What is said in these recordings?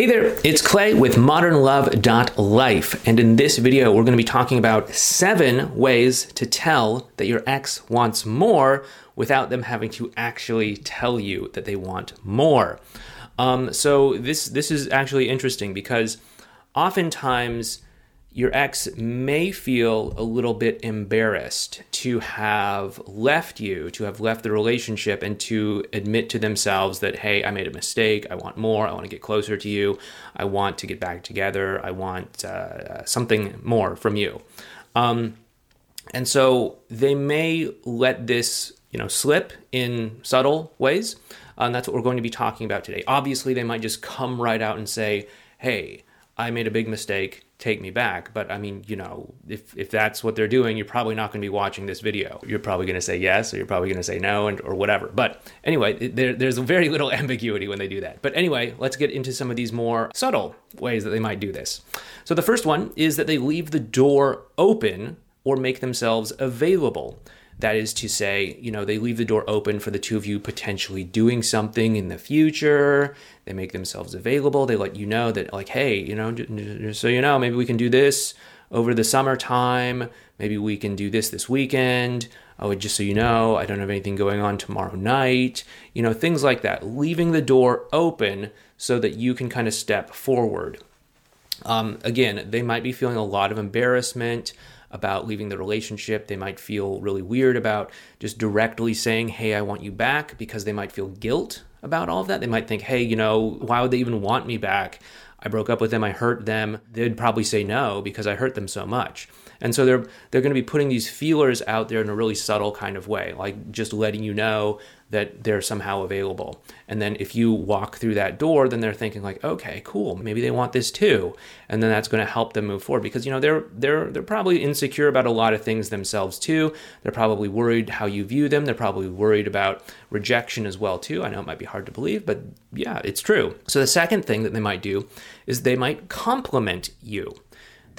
Hey there, it's Clay with modernlove.life, and in this video, we're going to be talking about seven ways to tell that your ex wants more without them having to actually tell you that they want more. Um, so this this is actually interesting because oftentimes your ex may feel a little bit embarrassed to have left you, to have left the relationship, and to admit to themselves that, hey, I made a mistake. I want more. I want to get closer to you. I want to get back together. I want uh, something more from you. Um, and so they may let this, you know, slip in subtle ways. Uh, and that's what we're going to be talking about today. Obviously, they might just come right out and say, hey, I made a big mistake take me back. But I mean, you know, if, if that's what they're doing, you're probably not going to be watching this video. You're probably going to say yes, or you're probably going to say no, and or whatever. But anyway, there, there's very little ambiguity when they do that. But anyway, let's get into some of these more subtle ways that they might do this. So the first one is that they leave the door open or make themselves available. That is to say, you know, they leave the door open for the two of you potentially doing something in the future. They make themselves available. They let you know that, like, hey, you know, so you know, maybe we can do this over the summertime. Maybe we can do this this weekend. Oh, just so you know, I don't have anything going on tomorrow night. You know, things like that. Leaving the door open so that you can kind of step forward. Um, again, they might be feeling a lot of embarrassment about leaving the relationship. They might feel really weird about just directly saying, Hey, I want you back, because they might feel guilt about all of that. They might think, Hey, you know, why would they even want me back? I broke up with them, I hurt them. They'd probably say no because I hurt them so much. And so they're they're going to be putting these feelers out there in a really subtle kind of way, like just letting you know that they're somehow available. And then if you walk through that door, then they're thinking like, okay, cool, maybe they want this too. And then that's going to help them move forward because you know they're they're they're probably insecure about a lot of things themselves too. They're probably worried how you view them. They're probably worried about rejection as well too. I know it might be hard to believe, but yeah, it's true. So the second thing that they might do is they might compliment you.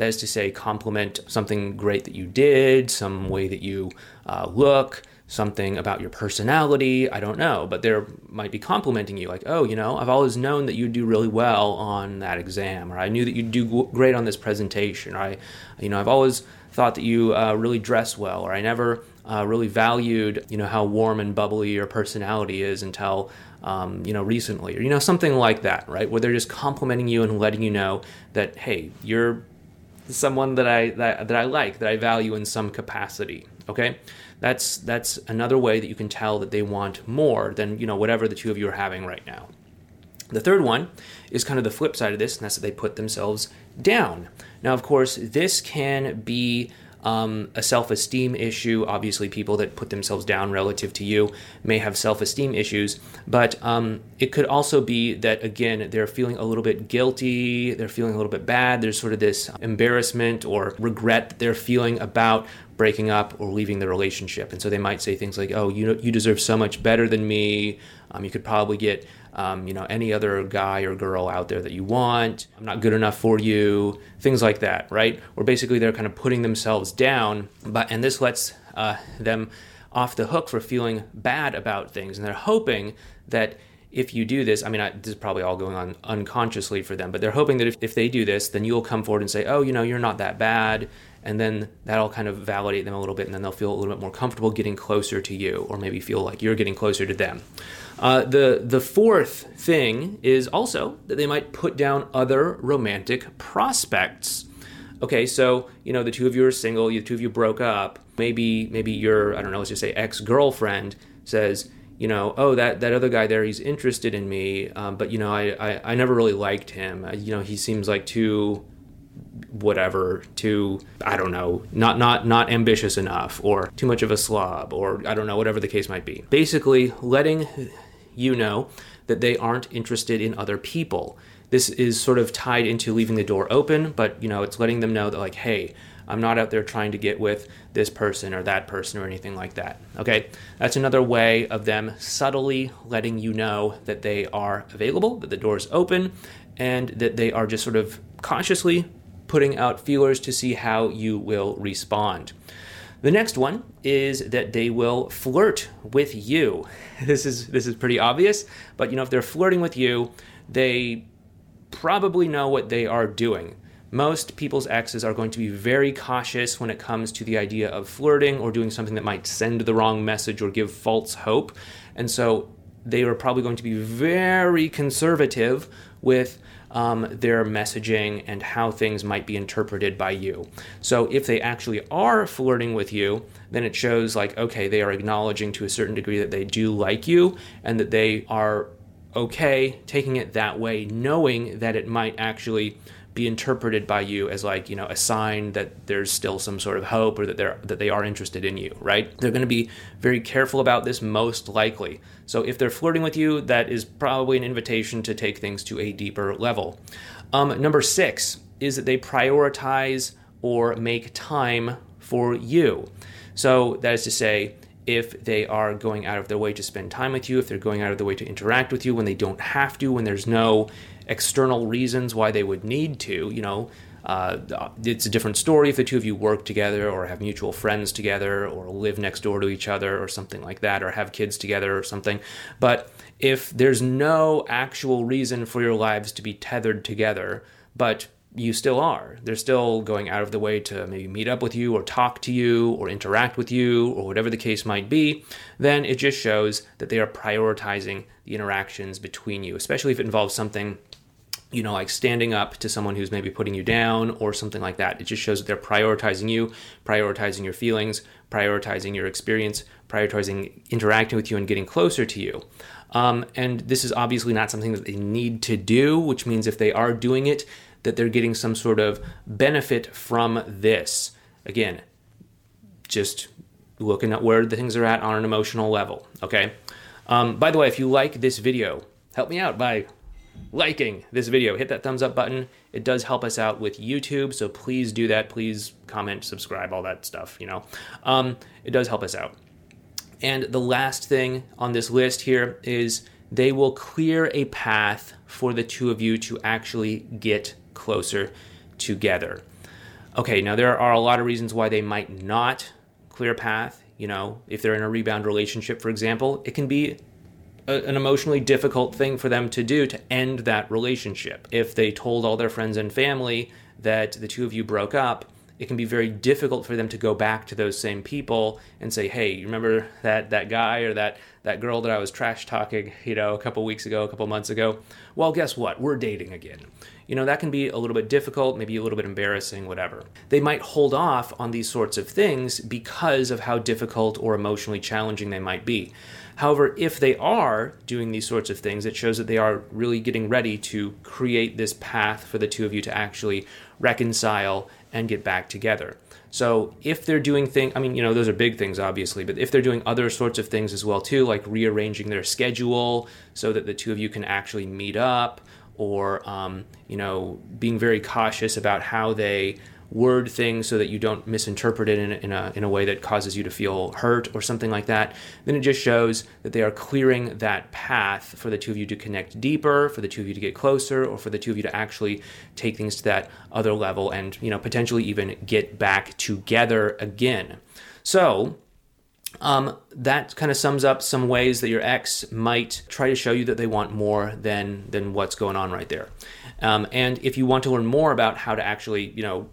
That is to say, compliment something great that you did, some way that you uh, look, something about your personality. I don't know, but they might be complimenting you, like, oh, you know, I've always known that you do really well on that exam, or I knew that you'd do great on this presentation, or I, you know, I've always thought that you uh, really dress well, or I never uh, really valued, you know, how warm and bubbly your personality is until, um, you know, recently, or you know, something like that, right? Where they're just complimenting you and letting you know that, hey, you're someone that I that, that I like, that I value in some capacity. Okay, that's that's another way that you can tell that they want more than you know whatever the two of you are having right now. The third one is kind of the flip side of this, and that's that they put themselves down. Now, of course, this can be um, a self esteem issue. Obviously, people that put themselves down relative to you may have self esteem issues, but um, it could also be that, again, they're feeling a little bit guilty, they're feeling a little bit bad. There's sort of this embarrassment or regret that they're feeling about breaking up or leaving the relationship. And so they might say things like, oh, you, you deserve so much better than me. Um, you could probably get um, you know, any other guy or girl out there that you want. I'm not good enough for you. Things like that, right? Or basically they're kind of putting themselves down, but and this lets uh, them off the hook for feeling bad about things, and they're hoping that if you do this, I mean, I, this is probably all going on unconsciously for them, but they're hoping that if, if they do this, then you'll come forward and say, oh, you know, you're not that bad. And then that'll kind of validate them a little bit, and then they'll feel a little bit more comfortable getting closer to you, or maybe feel like you're getting closer to them. Uh, the the fourth thing is also that they might put down other romantic prospects. Okay, so you know the two of you are single, the two of you broke up. Maybe maybe your I don't know, let's just say ex girlfriend says, you know, oh that that other guy there, he's interested in me, um, but you know I, I I never really liked him. Uh, you know he seems like too whatever too i don't know not not not ambitious enough or too much of a slob or i don't know whatever the case might be basically letting you know that they aren't interested in other people. This is sort of tied into leaving the door open, but you know, it's letting them know that like, hey, I'm not out there trying to get with this person or that person or anything like that. Okay? That's another way of them subtly letting you know that they are available, that the door is open, and that they are just sort of consciously putting out feelers to see how you will respond. The next one is that they will flirt with you. This is this is pretty obvious, but you know if they're flirting with you, they probably know what they are doing. Most people's exes are going to be very cautious when it comes to the idea of flirting or doing something that might send the wrong message or give false hope. And so they are probably going to be very conservative with um, their messaging and how things might be interpreted by you. So if they actually are flirting with you, then it shows like, okay, they are acknowledging to a certain degree that they do like you and that they are okay taking it that way, knowing that it might actually be interpreted by you as like you know a sign that there's still some sort of hope or that they're that they are interested in you right? They're going to be very careful about this most likely. So if they're flirting with you that is probably an invitation to take things to a deeper level. Um, number six is that they prioritize or make time for you. So that is to say if they are going out of their way to spend time with you, if they're going out of their way to interact with you when they don't have to, when there's no external reasons why they would need to, you know. Uh, it's a different story if the two of you work together or have mutual friends together or live next door to each other or something like that or have kids together or something. But if there's no actual reason for your lives to be tethered together, but you still are. They're still going out of the way to maybe meet up with you or talk to you or interact with you or whatever the case might be, then it just shows that they are prioritizing the interactions between you, especially if it involves something you know, like standing up to someone who's maybe putting you down or something like that. It just shows that they're prioritizing you, prioritizing your feelings, prioritizing your experience, prioritizing interacting with you and getting closer to you. Um, and this is obviously not something that they need to do, which means if they are doing it, that they're getting some sort of benefit from this. Again, just looking at where the things are at on an emotional level. Okay. Um, by the way, if you like this video, help me out by liking this video. Hit that thumbs up button. It does help us out with YouTube, so please do that. Please comment, subscribe, all that stuff, you know. Um, it does help us out. And the last thing on this list here is they will clear a path for the two of you to actually get closer together. Okay, now there are a lot of reasons why they might not clear a path. You know, if they're in a rebound relationship, for example, it can be a, an emotionally difficult thing for them to do to end that relationship. If they told all their friends and family that the two of you broke up, it can be very difficult for them to go back to those same people and say, "Hey, you remember that that guy or that that girl that I was trash talking, you know, a couple weeks ago, a couple months ago? Well, guess what? We're dating again." You know, that can be a little bit difficult, maybe a little bit embarrassing, whatever. They might hold off on these sorts of things because of how difficult or emotionally challenging they might be. However, if they are doing these sorts of things, it shows that they are really getting ready to create this path for the two of you to actually reconcile and get back together. So if they're doing things, I mean, you know, those are big things, obviously, but if they're doing other sorts of things as well too, like rearranging their schedule so that the two of you can actually meet up, or um, you know, being very cautious about how they word things so that you don't misinterpret it in in a, in a way that causes you to feel hurt or something like that, then it just shows that they are clearing that path for the two of you to connect deeper, for the two of you to get closer, or for the two of you to actually take things to that other level and, you know, potentially even get back together again. So, um, that kind of sums up some ways that your ex might try to show you that they want more than than what's going on right there. Um, and if you want to learn more about how to actually, you know,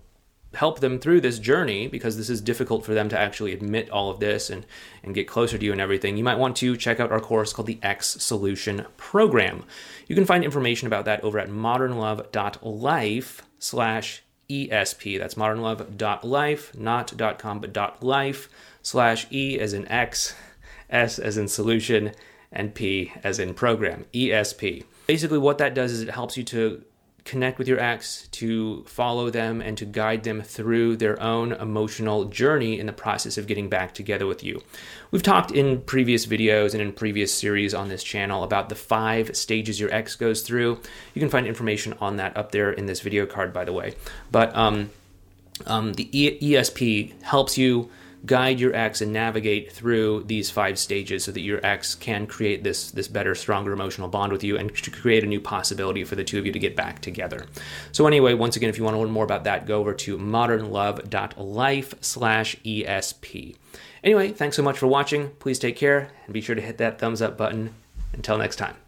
help them through this journey because this is difficult for them to actually admit all of this and, and get closer to you and everything, you might want to check out our course called the Ex Solution Program. You can find information about that over at modernlove.life slash ESP. That's modernlove.life, not .com, but .life slash E as in X, S as in solution, and P as in program, ESP. Basically, what that does is it helps you to connect with your ex, to follow them, and to guide them through their own emotional journey in the process of getting back together with you. We've talked in previous videos and in previous series on this channel about the five stages your ex goes through. You can find information on that up there in this video card, by the way. But um, um, the ESP helps you guide your ex and navigate through these five stages so that your ex can create this this better stronger emotional bond with you and to create a new possibility for the two of you to get back together. So anyway once again if you want to learn more about that go over to modernlove.life slash esp anyway thanks so much for watching. Please take care and be sure to hit that thumbs up button. Until next time